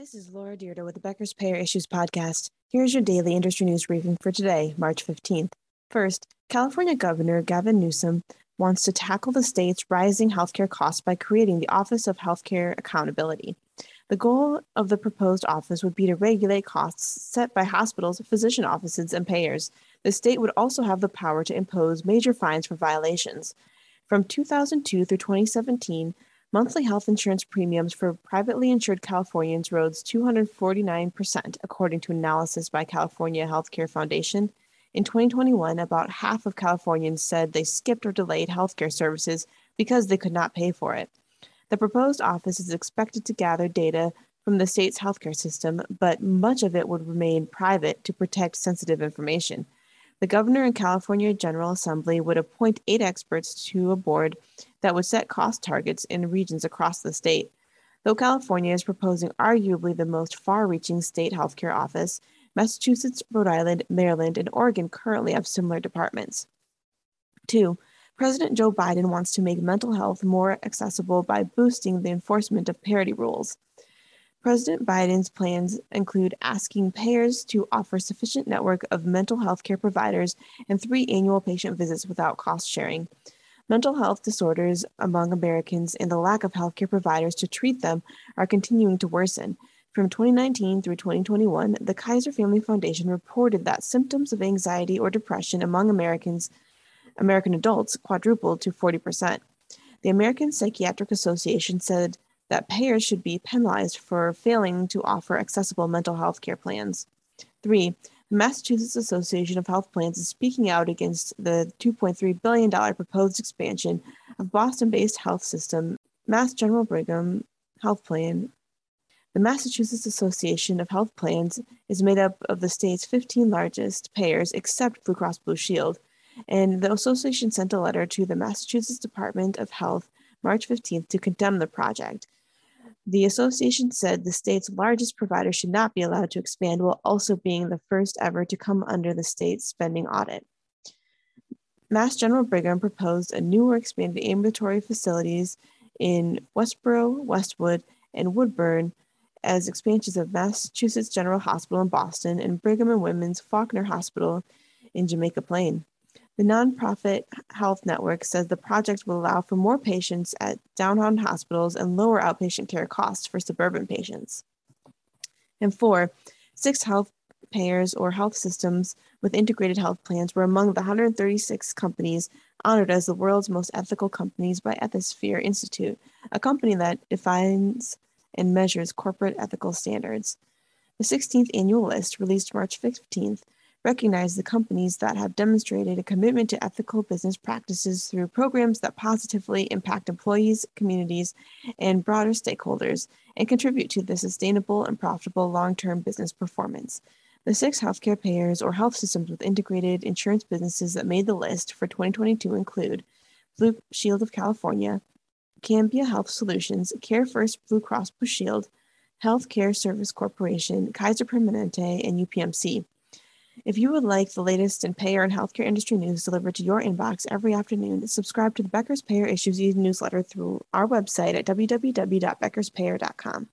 This is Laura Dyrda with the Becker's Payer Issues Podcast. Here's your daily industry news briefing for today, March 15th. First, California Governor Gavin Newsom wants to tackle the state's rising healthcare costs by creating the Office of Healthcare Accountability. The goal of the proposed office would be to regulate costs set by hospitals, physician offices, and payers. The state would also have the power to impose major fines for violations. From 2002 through 2017, monthly health insurance premiums for privately insured Californians rose 249%, according to analysis by California Healthcare Foundation. In 2021, about half of Californians said they skipped or delayed healthcare services because they could not pay for it. The proposed office is expected to gather data from the state's healthcare system, but much of it would remain private to protect sensitive information. The governor and California General Assembly would appoint eight experts to a board that would set cost targets in regions across the state. Though California is proposing arguably the most far reaching state healthcare office, Massachusetts, Rhode Island, Maryland, and Oregon currently have similar departments. Two, President Joe Biden wants to make mental health more accessible by boosting the enforcement of parity rules. President Biden's plans include asking payers to offer sufficient network of mental health care providers and three annual patient visits without cost sharing. Mental health disorders among Americans and the lack of healthcare providers to treat them are continuing to worsen. From 2019 through 2021, the Kaiser Family Foundation reported that symptoms of anxiety or depression among Americans, American adults quadrupled to 40%. The American Psychiatric Association said that payers should be penalized for failing to offer accessible mental health care plans. Three, the Massachusetts Association of Health Plans is speaking out against the $2.3 billion proposed expansion of Boston based health system, Mass General Brigham Health Plan. The Massachusetts Association of Health Plans is made up of the state's 15 largest payers except Blue Cross Blue Shield, and the association sent a letter to the Massachusetts Department of Health March 15th to condemn the project, the association said the state's largest provider should not be allowed to expand while also being the first ever to come under the state's spending audit. Mass General Brigham proposed a new or expanded ambulatory facilities in Westboro, Westwood, and Woburn as expansions of Massachusetts General Hospital in Boston and Brigham and Women's Faulkner Hospital in Jamaica Plain. The nonprofit health network says the project will allow for more patients at downtown hospitals and lower outpatient care costs for suburban patients. And four, six health payers or health systems with integrated health plans were among the 136 companies honored as the world's most ethical companies by Ethisphere Institute, a company that defines and measures corporate ethical standards. The 16th annual list, released March 15th, recognize the companies that have demonstrated a commitment to ethical business practices through programs that positively impact employees, communities, and broader stakeholders and contribute to the sustainable and profitable long term business performance. The six healthcare payers or health systems with integrated insurance businesses that made the list for 2022 include Blue Shield of California, Cambia Health Solutions, CareFirst Blue Cross Blue Shield, Healthcare Service Corporation, Kaiser Permanente, and UPMC. If you would like the latest in payer and healthcare industry news delivered to your inbox every afternoon, subscribe to the Becker's Payer Issues newsletter through our website at www.beckerspayer.com.